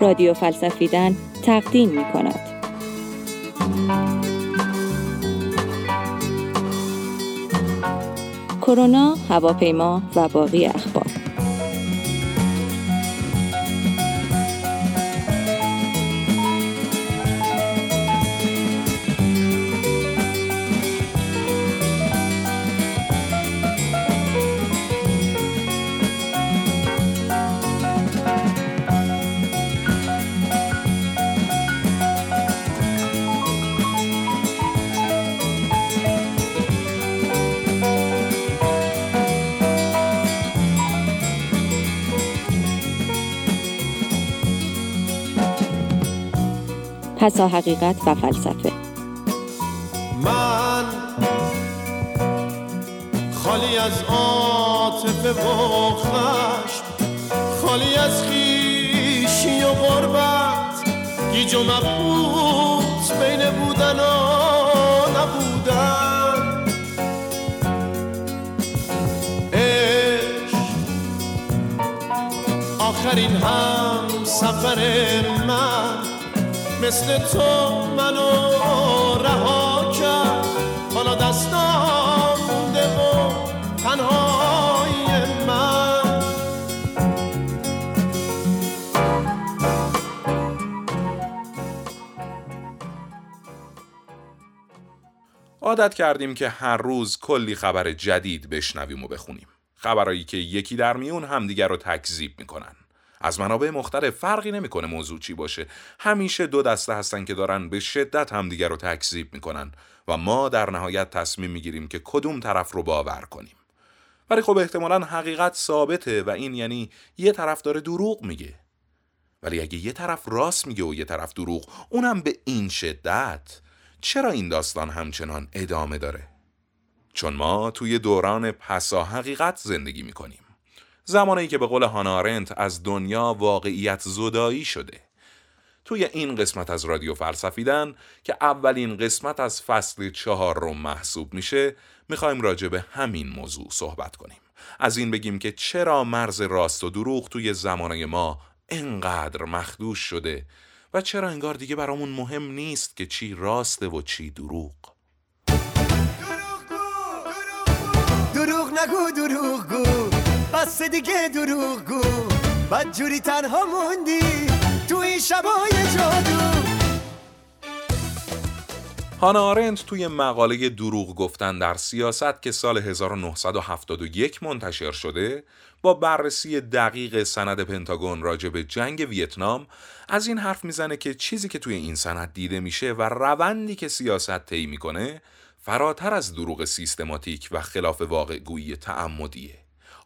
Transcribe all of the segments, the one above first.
رادیو فلسفیدن تقدیم می کند. کرونا، هواپیما و باقی اخبار پسا حقیقت و فلسفه. من خالی از عاطفه و خشم خالی از خیشی و غربت. گیج و مبهوت بین بودن و نبودن. عشق آخرین هم سفر مثل تو منو رها کرد. حالا دستام مونده و تنهای من. عادت کردیم که هر روز کلی خبر جدید بشنویم و بخونیم. خبرایی که یکی در میون همدیگر رو تکذیب می‌کنن. از منابع مختلف فرقی نمی‌کنه موضوع چی باشه. همیشه دو دسته هستن که دارن به شدت همدیگر رو تکذیب می‌کنن و ما در نهایت تصمیم می‌گیریم که کدوم طرف رو باور کنیم. ولی خب احتمالا حقیقت ثابته و این یعنی یه طرف داره دروغ میگه. ولی اگه یه طرف راست میگه و یه طرف دروغ اونم به این شدت چرا این داستان همچنان ادامه داره؟ چون ما توی دوران پسا حقیقت زندگی می‌کنیم. زمانی که به قول هانارنت از دنیا واقعیت زدایی شده. توی این قسمت از رادیو فلسفیدن که اولین قسمت از فصل چهار رو محسوب میشه می‌خوایم راجع به همین موضوع صحبت کنیم. از این بگیم که چرا مرز راست و دروغ توی زمانه ما انقدر مخدوش شده و چرا انگار دیگه برامون مهم نیست که چی راسته و چی دروغ. دروغ نگو دروغ گو بس دیگه دروغ گو بدجوری تنها موندی تو این شبای جادو. هانا آرنت توی مقاله دروغ گفتن در سیاست که سال 1971 منتشر شده با بررسی دقیق سند پنتاگون راجع به جنگ ویتنام از این حرف می‌زنه که چیزی که توی این سند دیده میشه و روندی که سیاست طی می‌کنه فراتر از دروغ سیستماتیک و خلاف واقع گویی تعمدیه.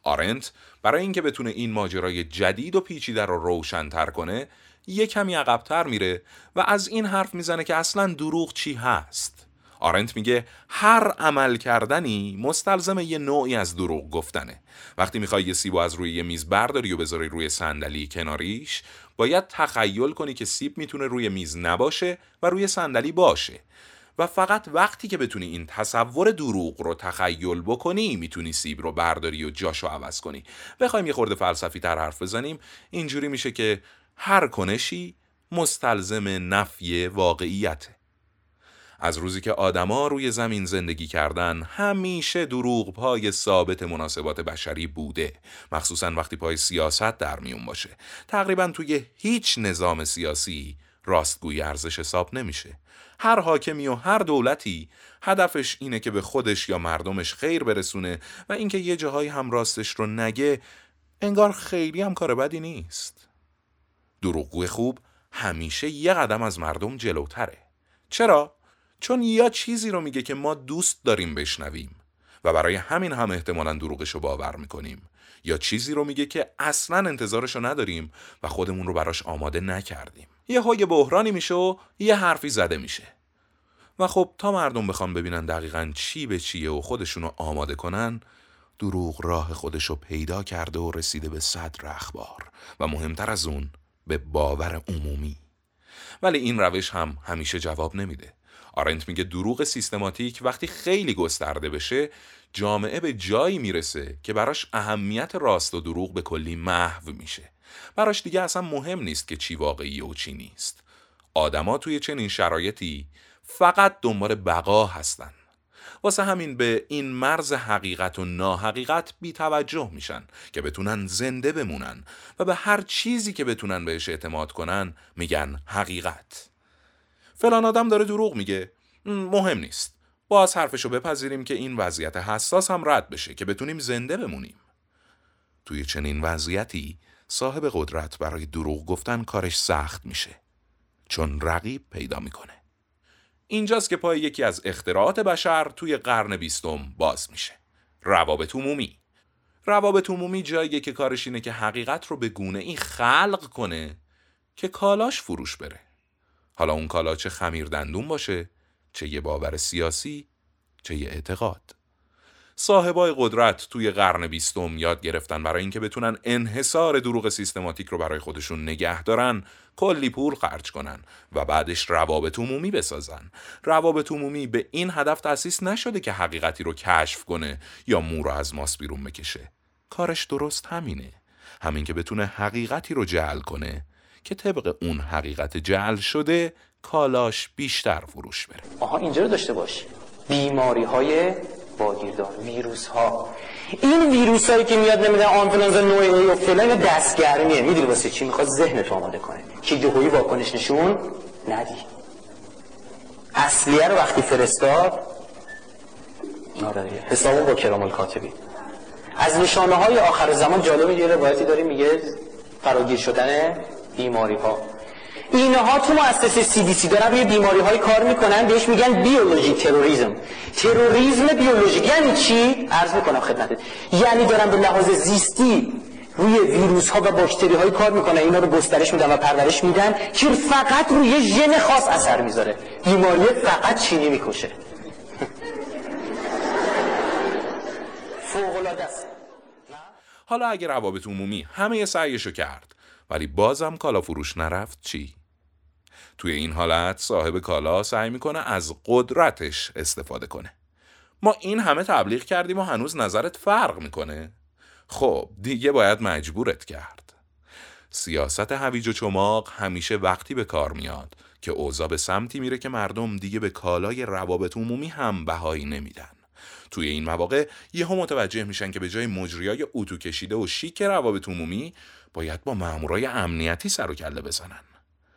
آرنت برای اینکه بتونه این ماجرای جدید و پیچیده رو روشنتر کنه یه کمی عقبتر میره و از این حرف می‌زنه که اصلا دروغ چی هست. آرنت میگه هر عمل کردنی مستلزم یه نوعی از دروغ گفتنه. وقتی می‌خوای یه سیب از روی یه میز برداری و بذاری روی صندلی کناریش باید تخیل کنی که سیب می‌تونه روی میز نباشه و روی صندلی باشه. و فقط وقتی که بتونی این تصور دروغ رو تخیل بکنی می‌تونی سیب رو برداری و جاشو عوض کنی. بخوایم یه خورده فلسفی تر حرف بزنیم. اینجوری میشه که هر کنشی مستلزم نفی واقعیته. از روزی که آدما روی زمین زندگی کردن همیشه دروغ پای ثابت مناسبات بشری بوده. مخصوصا وقتی پای سیاست در میون باشه. تقریبا توی هیچ نظام سیاسی راستگوی ارزش حساب نمیشه. هر حاکمی و هر دولتی هدفش اینه که به خودش یا مردمش خیر برسونه و اینکه یه جاهایی هم راستش رو نگه انگار خیلی هم کار بدی نیست. دروغگوی خوب همیشه یه قدم از مردم جلوتره. چرا؟ چون یا چیزی رو میگه که ما دوست داریم بشنویم. و برای همین هم احتمالا دروغش رو باور می‌کنیم. یا چیزی رو میگه که اصلا انتظارش رو نداریم و خودمون رو براش آماده نکردیم. یه های بحرانی میشه و یه حرفی زده میشه. و خب تا مردم بخوام ببینن دقیقا چی به چیه و خودشون رو آماده کنن دروغ راه خودش رو پیدا کرده و رسیده به صدر اخبار و مهمتر از اون به باور عمومی. ولی این روش هم همیشه جواب نمیده. آرنت میگه دروغ سیستماتیک وقتی خیلی گسترده بشه جامعه به جایی می‌رسه که براش اهمیت راست و دروغ به کلی محو میشه. براش دیگه اصلا مهم نیست که چی واقعی و چی نیست. آدما توی چنین شرایطی فقط دنبال بقا هستن. واسه همین به این مرز حقیقت و ناحقیقت بی توجه میشن که بتونن زنده بمونن و به هر چیزی که بتونن بهش اعتماد کنن میگن حقیقت. فلان آدم داره دروغ میگه. مهم نیست. باز حرفشو بپذیریم که این وضعیت حساس هم رد بشه که بتونیم زنده بمونیم. توی چنین وضعیتی صاحب قدرت برای دروغ گفتن کارش سخت میشه. چون رقیب پیدا می‌کنه. اینجاست که پای یکی از اختراعات بشر توی قرن بیستم باز میشه. روابط عمومی. روابط عمومی جاییه که کارش اینه که حقیقت رو به گونه این خلق کنه که کالاش فروش بره. حالا اون کالا چه خمیر دندون باشه چه یه باور سیاسی چه یه اعتقاد. صاحبای قدرت توی قرن بیستم یاد گرفتن برای اینکه بتونن انحصار دروغ سیستماتیک رو برای خودشون نگه دارن کلی پول خرج کنن و بعدش روابط عمومی بسازن. روابط عمومی به این هدف تأسیس نشده که حقیقتی رو کشف کنه یا مو رو از ماس بیرون بکشه. کارش درست همینه. همین که بتونه حقیقتی رو جعل کنه. که طبق اون حقیقت جعل شده کالاش بیشتر فروش بره. آها اینجا رو داشته باش. بیماری های واگیردار ویروس ها این ویروس هایی که میاد نمیده آنفلانزا نوع ای و فلان دستگرمیه. می‌دونی واسه چی؟ می‌خواد ذهنت آماده کنه. که یهویی واکنش نشون ندی. اصلیه رو وقتی فرستاد آره حسابون با کرام کاتبی. از نشانه های آخر زمان جالب یه روایتی داریم میگه فراگیر شدن بیماری ها اینها تو مؤسسه سی دی سی دارن روی بیماری های کار می‌کنن بهش میگن بیولوژی تروریزم. تروریزم بیولوژیک یعنی چی؟ عرض می‌کنم خدمتت. یعنی دارن به لحاظ زیستی روی ویروس ها و باکتری های کار می‌کنن. اینا رو گسترش میدن و پرورش میدن که فقط روی ژن خاص اثر می‌ذاره. بیماری فقط چینی می‌کشه. فوق است. حالا اگر روابط عمومی همه سعیشو کرد ولی بازم کالا فروش نرفت چی؟ توی این حالت صاحب کالا سعی می‌کنه از قدرتش استفاده کنه. ما این همه تبلیغ کردیم و هنوز نظرت فرق می‌کنه. خب دیگه باید مجبورت کرد. سیاست هویج و چماق همیشه وقتی به کار میاد که اوضاع به سمتی میره که مردم دیگه به کالای روابط عمومی هم بهایی نمیدن. توی این مواقع یهو متوجه میشن که به جای مجریای اتو کشیده و شیک روابط عمومی باید با مامورای امنیتی سر و کله بزنن.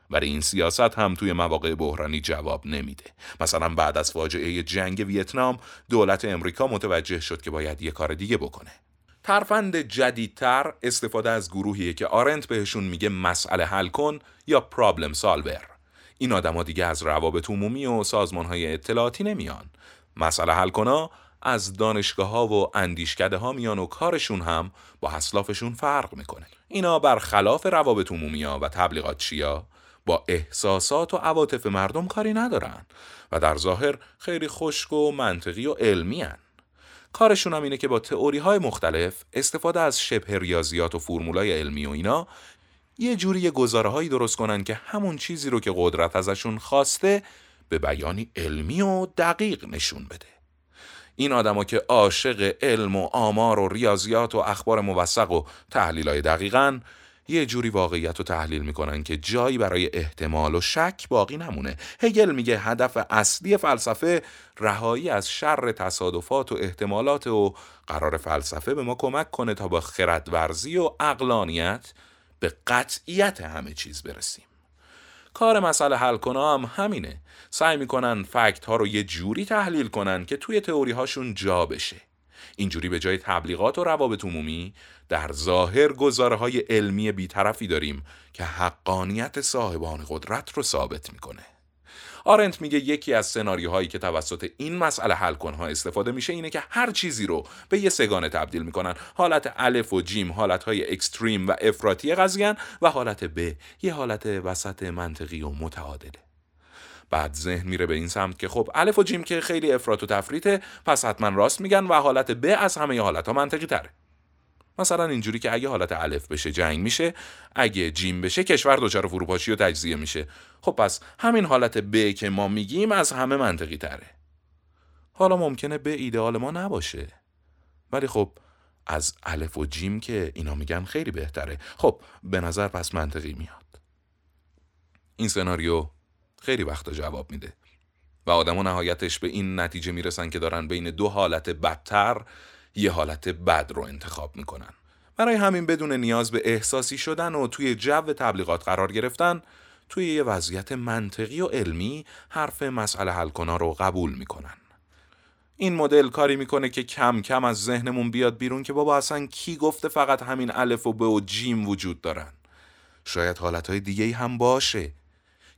ولی این سیاست هم توی مواقع بحرانی جواب نمیده. مثلا بعد از فاجعه جنگ ویتنام دولت امریکا متوجه شد که باید یه کار دیگه بکنه. ترفند جدیدتر استفاده از گروهیه که آرنت بهشون میگه مسئله حل کن یا پرابلم سالور این آدما دیگه از روابط عمومی و سازمان های اطلاعاتی نمیان. مسئله حل کنا از دانشگاه ها و اندیشکده ها میان و کارشون هم با حسلافشون فرق می‌کنه اینا برخلاف روابط عمومی ها و تبلیغات چیا با احساسات و عواطف مردم کاری ندارن و در ظاهر خیلی خشک و منطقی و علمی هن. کارشون هم اینه که با تئوری های مختلف استفاده از شبه ریاضیات و فرمولای علمی و اینا یه جوری گزاره درست کنن که همون چیزی رو که قدرت ازشون خواسته به بیانی علمی و دقیق نشون بده. این آدما که عاشق علم و آمار و ریاضیات و اخبار موثق و تحلیل های دقیقن یه جوری واقعیت رو تحلیل می‌کنن که جایی برای احتمال و شک باقی نمونه. هگل میگه هدف اصلی فلسفه رهایی از شر تصادفات و احتمالات و قرار فلسفه به ما کمک کنه تا با خردورزی و اقلانیت به قطعیت همه چیز برسیم. کار مسئله حل کنا هم همینه. سعی می‌کنن فکت ها رو یه جوری تحلیل کنن که توی تئوری هاشون جا بشه. اینجوری به جای تبلیغات و روابط عمومی در ظاهر گزاره های علمی بیطرفی داریم که حقانیت صاحبان قدرت رو ثابت می‌کنه. آرنت میگه یکی از سناریوهایی که توسط این مسئله حل کنها استفاده میشه اینه که هر چیزی رو به یه سگانه تبدیل می‌کنن. حالت الف و جیم حالتهای اکستریم و افراطی قضیه و حالت ب یه حالت وسط منطقی و متعادله. بعد ذهن میره به این سمت که خب الف و جیم که خیلی افراط و تفریطه پس حتما راست میگن و حالت ب از همه حالت ها منطقی تره مثلا اینجوری که اگه حالت الف بشه جنگ میشه اگه جیم بشه کشور دچار فروپاشی و تجزیه میشه. خب پس همین حالت ب که ما میگیم از همه منطقی تره. حالا ممکنه به ایدئال ما نباشه. ولی خب از الف و جیم که اینا میگن خیلی بهتره. خب به نظر پس منطقی میاد. این سناریو خیلی وقتا جواب میده. و آدما نهایتش به این نتیجه می‌رسن که دارن بین دو حالت بدتر یه حالت بد رو انتخاب می‌کنن. برای همین بدون نیاز به احساسی شدن و توی جو تبلیغات قرار گرفتن توی یه وضعیت منطقی و علمی حرف مسئله حل رو قبول می‌کنن. این مدل کاری می‌کنه که کم کم از ذهنمون بیاد بیرون که بابا اصلا کی گفته فقط همین الف و ب و جیم وجود دارن؟ شاید حالتهای دیگه هم باشه.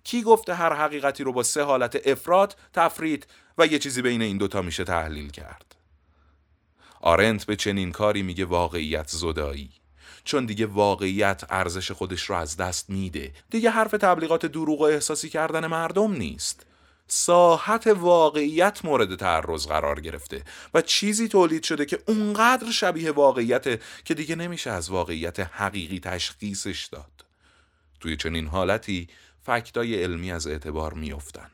کی گفته هر حقیقتی رو با سه حالت افراد، تفرید و یه چیزی بین این دوتا میشه تحلیل کرد؟ آرنت به چنین کاری میگه واقعیت زدایی. چون دیگه واقعیت ارزش خودش رو از دست میده. دیگه حرف تبلیغات دروغ و احساسی کردن مردم نیست. ساحت واقعیت مورد تعرض قرار گرفته و چیزی تولید شده که اونقدر شبیه واقعیت که دیگه نمیشه از واقعیت حقیقی تشخیصش داد. توی چنین حالتی فکتای علمی از اعتبار میافتن.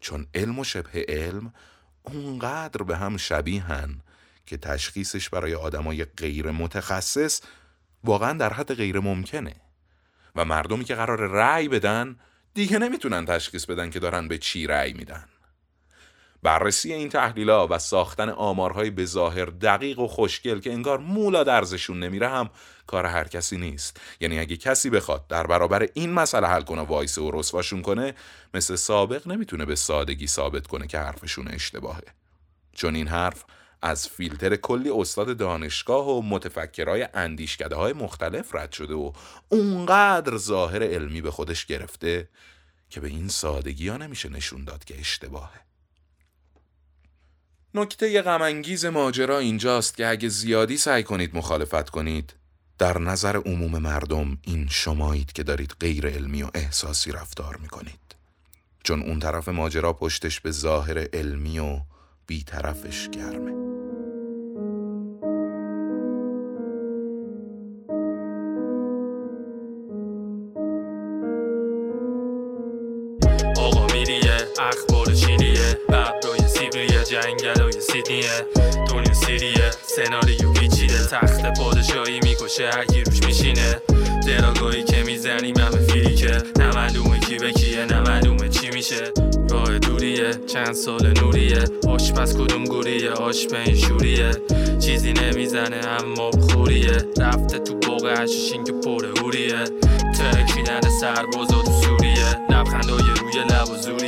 چون علم و شبه علم اونقدر به هم شبیهن که تشخیصش برای آدمای غیر متخصص واقعا در حد غیر ممکنه و مردمی که قرار رأی بدن دیگه نمی‌تونن تشخیص بدن که دارن به چی رأی میدن. بررسی این تحلیلها و ساختن آمارهای به ظاهر دقیق و خوشگل که انگار مولا درزشون نمیره هم کار هر کسی نیست. یعنی اگه کسی بخواد در برابر این مسئله حل کنه وایس و رسواشون کنه مثل سابق نمی‌تونه به سادگی ثابت کنه که حرفشون اشتباهه. چون این حرف از فیلتر کلی استاد دانشگاه و متفکرهای اندیشکده های مختلف رد شده و اونقدر ظاهر علمی به خودش گرفته که به این سادگی ها نمیشه نشون داد که اشتباهه. نکته غمانگیز ماجرا اینجاست که اگه زیادی سعی کنید مخالفت کنید در نظر عموم مردم این شمایید که دارید غیر علمی و احساسی رفتار می‌کنید. چون اون طرف ماجرا پشتش به ظاهر علمی و بیطرفش گرمه. جنگل های سیدنیه. دنیا سیریه سناریو پیچیده تخت پادشاهی می‌کشه هرکی روش میشینه. دراگاهی که می‌زنیم همه فیلیکه نه معلومه کی به کیه نه معلومه چی میشه. راه دوریه چند سال نوریه. پس کدوم گوریه؟ آش این شوریه. چیزی نمی‌زنه اما بخوریه رفته تو بوق هششین که پر هوریه ترکیدن سربازا تو سوریه. لبخندای روی لب و زوریه.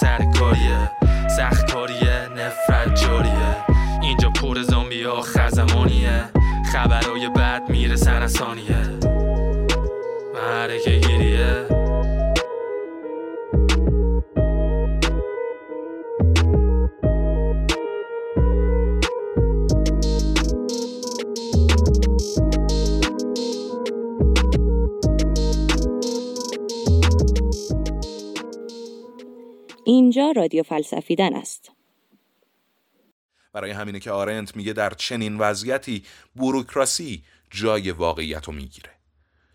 سر کاریه سخت کاریه نفرت جاریه اینجا پر زامبی ها خزمانیه. خبرای بد میره سنسانیه محرکه گیریه. اینجا رادیو فلسفیدن است. برای همینه که آرنت میگه در چنین وضعیتی بوروکراسی جای واقعیت رو می‌گیره.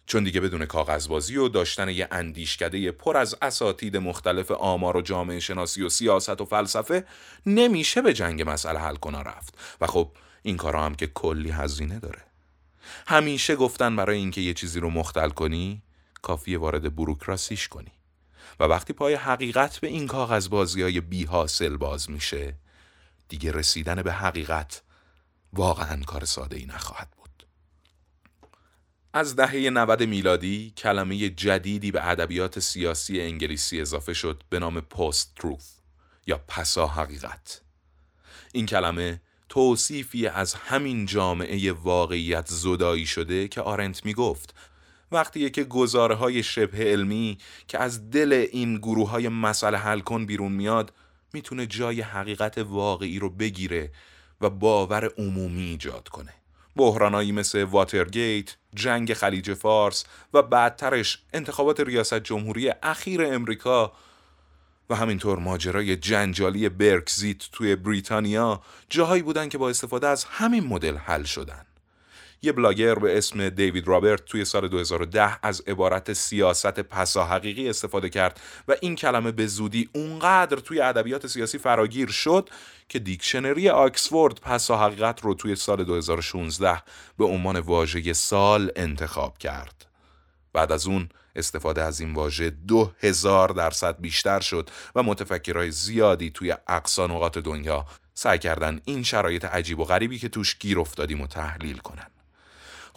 چون دیگه بدون کاغذبازی و داشتن یه اندیشکده پر از اساتید مختلف آمار و جامعه شناسی و سیاست و فلسفه نمیشه به جنگ مسئله حل کنا رفت و خب این کارا هم که کلی هزینه داره همیشه گفتن برای اینکه یه چیزی رو مختل کنی کافیه وارد بروکراسیش کنی و وقتی پای حقیقت به این کاغذ بازی های بی حاصل باز میشه دیگه رسیدن به حقیقت واقعا کار ساده ای نخواهد بود. از دهه 90 میلادی کلمه جدیدی به ادبیات سیاسی انگلیسی اضافه شد به نام پست تروث یا پسا حقیقت. این کلمه توصیفی از همین جامعه واقعیت زدایی شده که آرنت می گفت وقتی که گزاره های شبه علمی که از دل این گروه های مسئله حل کن بیرون میاد می‌تونه جای حقیقت واقعی رو بگیره و باور عمومی ایجاد کنه بحرانایی مثل واترگیت، جنگ خلیج فارس و بعدترش انتخابات ریاست جمهوری اخیر امریکا و همینطور ماجرای جنجالی برکزیت توی بریتانیا جاهایی بودن که با استفاده از همین مدل حل شدن. یه بلاگر به اسم دیوید رابرت توی سال 2010 از عبارت سیاست پسا حقیقی استفاده کرد و این کلمه به زودی اونقدر توی ادبیات سیاسی فراگیر شد که دیکشنری آکسفورد پسا حقیقت رو توی سال 2016 به عنوان واژه سال انتخاب کرد. بعد از اون استفاده از این واژه دو هزار درصد بیشتر شد و متفکرهای زیادی توی اقصا نقاط دنیا سعی کردن این شرایط عجیب و غریبی که توش گیر افتادیم و تحلیل کنن.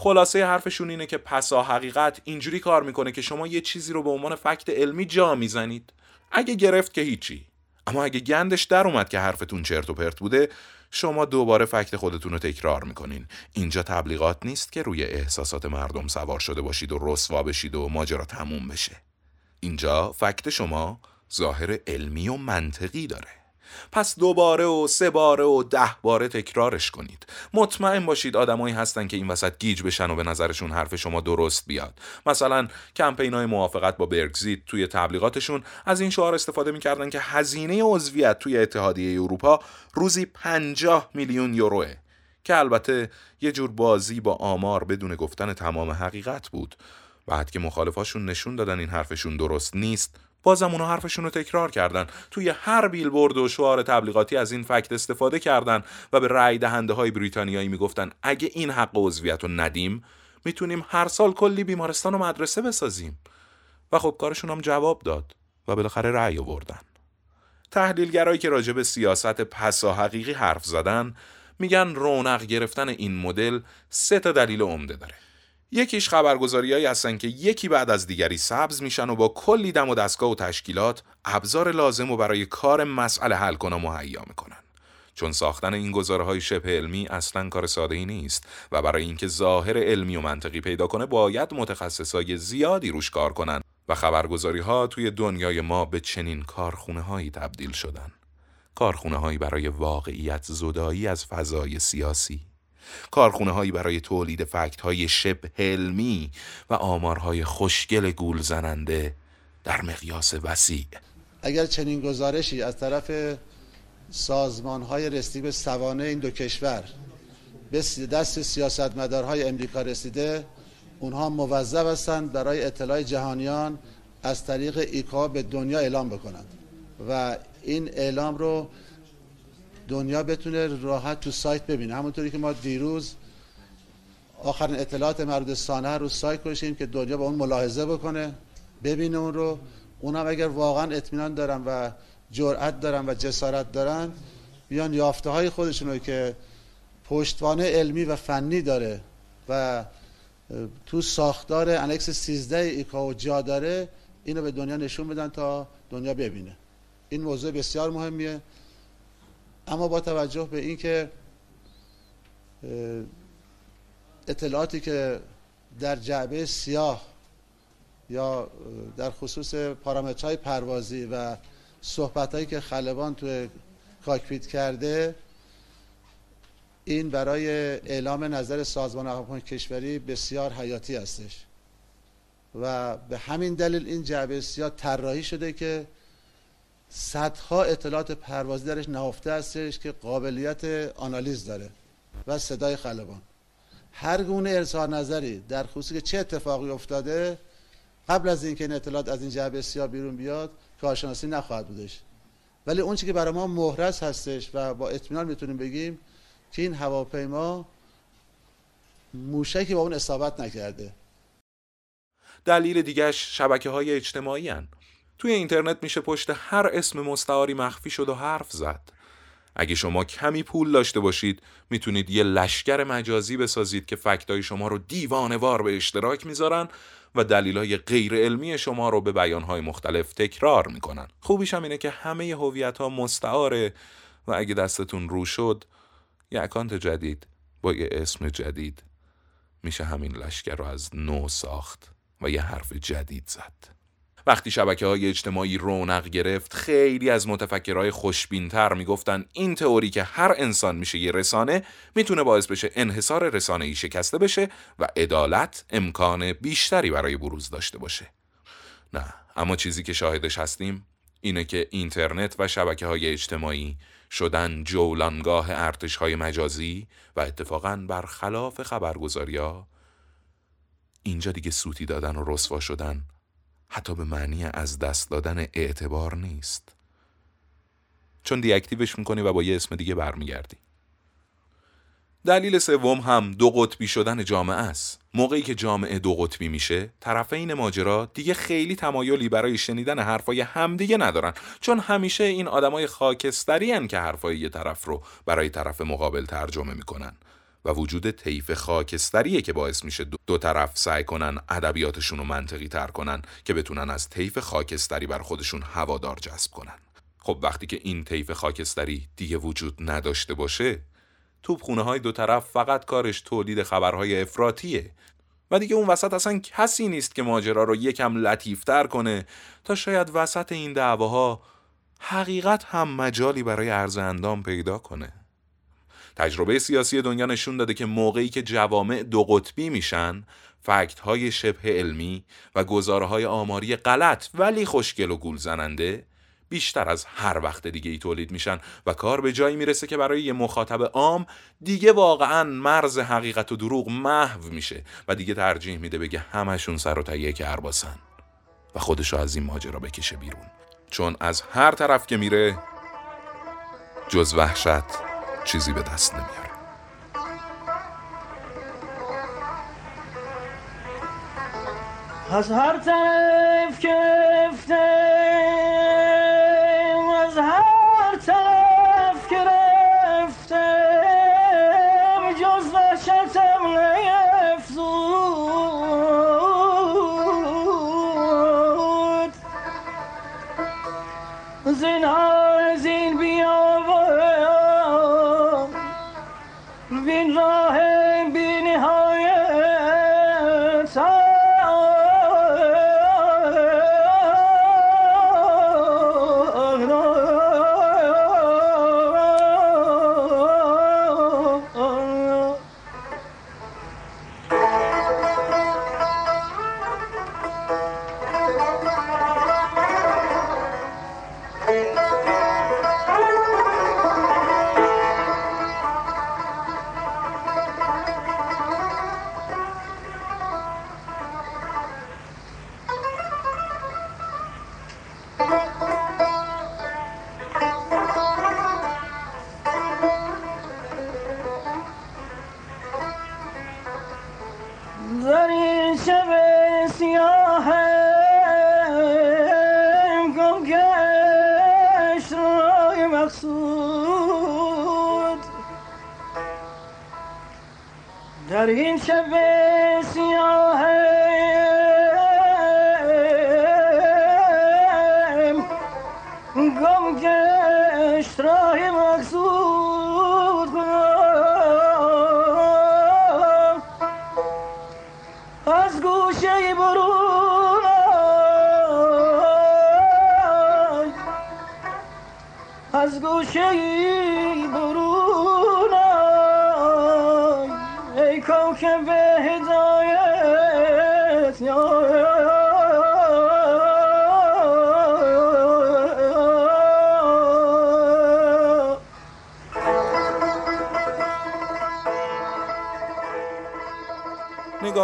خلاصه حرفشون اینه که پسا حقیقت اینجوری کار می‌کنه که شما یه چیزی رو به عنوان فکت علمی جا می‌زنید. اگه گرفت که هیچی. اما اگه گندش در اومد که حرفتون چرت و پرت بوده شما دوباره فکت خودتون رو تکرار می‌کنین. اینجا تبلیغات نیست که روی احساسات مردم سوار شده باشید و رسوا بشید و ماجرا تموم بشه. اینجا فکت شما ظاهر علمی و منطقی داره. پس دوباره و سه باره و ده باره تکرارش کنید. مطمئن باشید آدمایی هستن که این وسط گیج بشن و به نظرشون حرف شما درست بیاد. مثلا کمپین های موافقت با برگزیت توی تبلیغاتشون از این شعار استفاده می‌کردن که هزینه عضویت توی اتحادیه اروپا روزی 50 میلیون یوروه. که البته یه جور بازی با آمار بدون گفتن تمام حقیقت بود. بعد که مخالفاشون نشون دادن این حرفشون درست نیست بازم اونا حرفشون رو تکرار کردن. توی هر بیلبورد و شعار تبلیغاتی از این فکت استفاده کردن و به رأی دهنده های بریتانیایی می‌گفتن اگه این حق عضویت رو ندیم می‌تونیم هر سال کلی بیمارستان و مدرسه بسازیم. و خب کارشون هم جواب داد و بالاخره رأی آوردن. تحلیلگرایی که راجع به سیاست پسا حقیقی حرف زدن میگن رونق گرفتن این مدل سه تا دلیل عمده داره. یکیش خبرگزاریایی هستن که یکی بعد از دیگری سبز میشن و با کلی دم و دستگاه و تشکیلات ابزار لازم و برای کار مسئله حل کنه مهیا می‌کنن. چون ساختن این گزاره های شبه علمی اصلا کار ساده ای نیست و برای اینکه ظاهر علمی و منطقی پیدا کنه باید متخصصای زیادی روش کار کنن و خبرگزاری ها توی دنیای ما به چنین کارخونه هایی تبدیل شدن. کارخونه هایی برای واقعیت زدایی از فضای سیاسی. کارخونه هایی برای تولید فکت های شبه علمی و آمارهای خوشگل گول زننده در مقیاس وسیع. اگر چنین گزارشی از طرف سازمان های رسیدی به سوانه این دو کشور به دست سیاستمدارهای امریکا رسیده اونها موظف هستند برای اطلاع جهانیان از طریق ایکا به دنیا اعلام بکنند و این اعلام رو دنیا بتونه راحت تو سایت ببینه. همونطوری که ما دیروز آخرین اطلاعات مربوط سانه رو سایت کشیم که دنیا با اون ملاحظه بکنه ببینه اون رو. اونم اگر واقعا اطمینان دارن و جرأت دارن و جسارت دارن بیان یافته های خودشون رو که پشتوانه علمی و فنی داره و تو ساختار انکس 13 ایکاو جا داره اینو به دنیا نشون بدن تا دنیا ببینه. این موضوع بسیار مهمیه. اما با توجه به اینکه اطلاعاتی که در جعبه سیاه یا در خصوص پارامترهای پروازی و صحبتهایی که خلبان توی کاکپیت کرده این برای اعلام نظر سازمان هواپیمای کشوری بسیار حیاتی هستش. و به همین دلیل این جعبه سیاه طراحی شده که صدها اطلاعات پروازی درش نهفته هستش که قابلیت آنالیز داره و صدای خلبان. هر گونه ارسال نظری در خصوصی که چه اتفاقی افتاده قبل از اینکه این اطلاعات از این جعبه سیاه بیرون بیاد کارشناسی نخواهد بودش. ولی اون که برای ما مهرس هستش و با اطمینان می‌تونیم بگیم که این هواپیما موشکی با اون اصابت نکرده. دلیل دیگهش شبکه های اجتماعی هن. توی اینترنت میشه پشت هر اسم مستعاری مخفی شد و حرف زد. اگه شما کمی پول داشته باشید می‌تونید یه لشکر مجازی بسازید که فکتای شما رو دیوانوار به اشتراک می‌ذارن و دلیلای غیر علمی شما رو به بیانهای مختلف تکرار می‌کنن. خوبیش هم اینه که همه هویت ها مستعاره و اگه دستتون رو شد یه اکانت جدید با یه اسم جدید میشه همین لشکر رو از نو ساخت و یه حرف جدید زد. وقتی شبکه های اجتماعی رونق گرفت خیلی از متفکرهای خوشبینتر می‌گفتن این تئوری که هر انسان میشه یه رسانه می‌تونه باعث بشه انحصار رسانه ای شکسته بشه و عدالت امکان بیشتری برای بروز داشته باشه. نه اما چیزی که شاهدش هستیم اینه که اینترنت و شبکه های اجتماعی شدن جولانگاه ارتش های مجازی و اتفاقا برخلاف خبرگزاری ها اینجا دیگه سوتی دادن و رسوا شدن. حتی به معنی از دست دادن اعتبار نیست. چون دیاکتیوش می‌کنی و با یه اسم دیگه برمیگردی. دلیل سوم هم دو قطبی شدن جامعه است. موقعی که جامعه دو قطبی میشه طرفین ماجرا دیگه خیلی تمایلی برای شنیدن حرفای همدیگه ندارن. چون همیشه این آدمای خاکستری هن که حرفای یه طرف رو برای طرف مقابل ترجمه می‌کنن. و وجود طیف خاکستریه که باعث میشه دو طرف سعی کنن ادبیاتشون رو منطقی تر کنن که بتونن از طیف خاکستری بر خودشون هوادار جذب کنن. خب وقتی که این طیف خاکستری دیگه وجود نداشته باشه توپخونه های دو طرف فقط کارش تولید خبرهای افراتیه و دیگه اون وسط اصلا کسی نیست که ماجرا رو یکم لطیفتر کنه تا شاید وسط این دعواها حقیقت هم مجالی برای عرض اندام پیدا کنه. تجربه سیاسی دنیا نشون داده که موقعی که جوامع دو قطبی میشن فکت های شبه علمی و گزاره های آماری غلط ولی خوشگل و گول زننده بیشتر از هر وقت دیگه ای تولید میشن و کار به جایی می‌رسه که برای یه مخاطب عام دیگه واقعا مرز حقیقت و دروغ محو میشه و دیگه ترجیح میده بگه همشون سر و تهیه کرباسن و خودشو از این ماجرا بکشه بیرون. چون از هر طرف که میره جز وحشت چیزی به دست نمیاره از هر طرف گرفته در این شب سیاه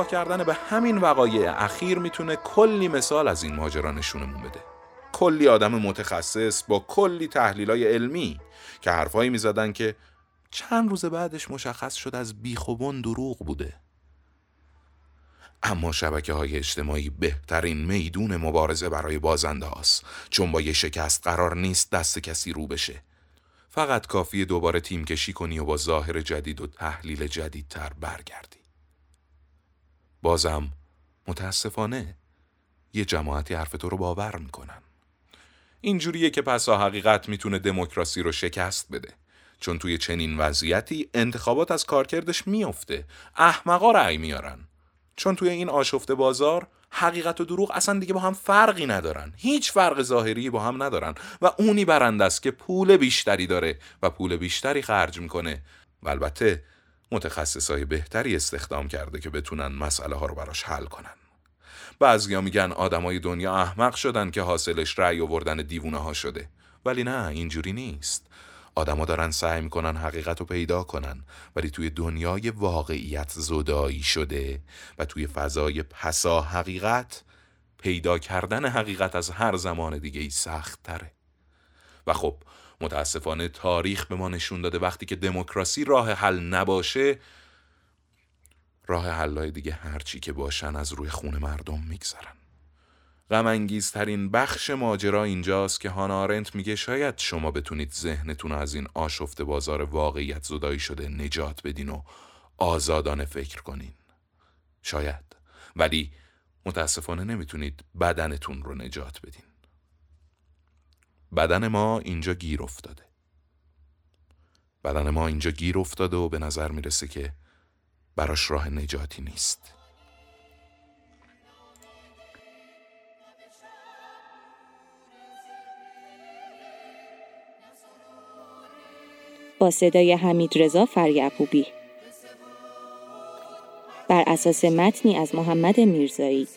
کردن به همین وقایع اخیر می‌تونه کلی مثال از این ماجرا نشونمون بده. کلی آدم متخصص با کلی تحلیلای علمی که حرفایی می‌زدن که چند روز بعدش مشخص شد از بیخوبون دروغ بوده. اما شبکه های اجتماعی بهترین میدون مبارزه برای بازنده هاست چون با یه شکست قرار نیست دست کسی رو بشه. فقط کافی دوباره تیم کشی کنی و با ظاهر جدید و تحلیل جدیدتر برگردی. بازم متاسفانه یه جماعتی حرف تو رو باور می‌کنن. اینجوریه که پسا حقیقت می‌تونه دموکراسی رو شکست بده. چون توی چنین وضعیتی انتخابات از کارکردش میافته. احمقا رأی میارن. چون توی این آشفته بازار حقیقت و دروغ اصلا دیگه با هم فرقی ندارن. هیچ فرق ظاهری با هم ندارن. و اونی برنده است که پول بیشتری داره و پول بیشتری خرج می‌کنه. و البته متخصصای بهتری استخدام کرده که بتونن مسئله ها رو براش حل کنن. بعضیا میگن آدمای دنیا احمق شدن که حاصلش رأی آوردن دیوونه ها شده. ولی نه اینجوری نیست. آدما دارن سعی می‌کنن حقیقت رو پیدا کنن ولی توی دنیای واقعیت زدایی شده و توی فضای پسا حقیقت پیدا کردن حقیقت از هر زمان دیگه ای سخت تره و خب متاسفانه تاریخ به ما نشون داده وقتی که دموکراسی راه حل نباشه راه حلای دیگه هرچی که باشن از روی خون مردم میگذرن. غمانگیزترین بخش ماجرا اینجاست که هانا آرنت میگه شاید شما بتونید ذهنتون از این آشفت بازار واقعیت زدایی شده نجات بدین و آزادانه فکر کنین. شاید. ولی متاسفانه نمی‌تونید بدنتون رو نجات بدین. بدن ما اینجا گیر افتاده. بدن ما اینجا گیر افتاده و به نظر می‌رسه که براش راه نجاتی نیست. با صدای حمید رضا فریعقوبی بر اساس متنی از محمد میرزایی.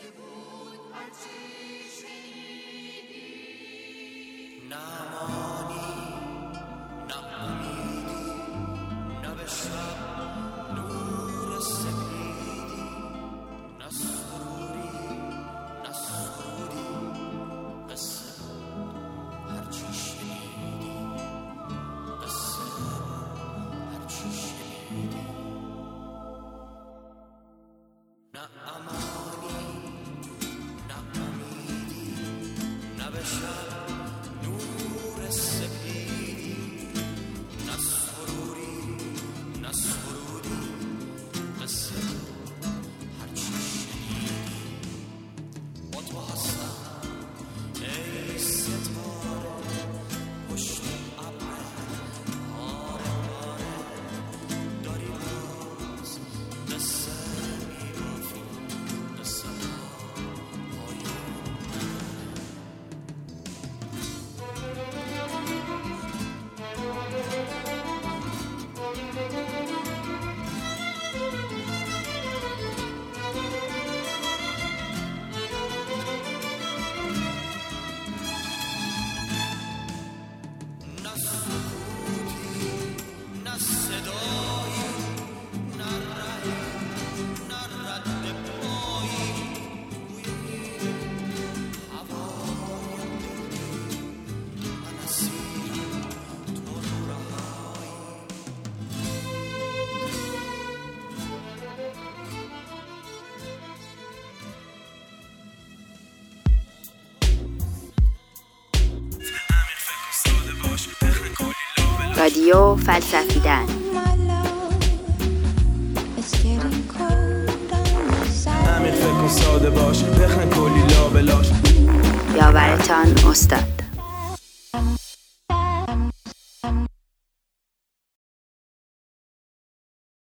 رادیو فلسفیدن. همین فکر کن ساده باش بخن کلی لابلاش یاورتان استاد.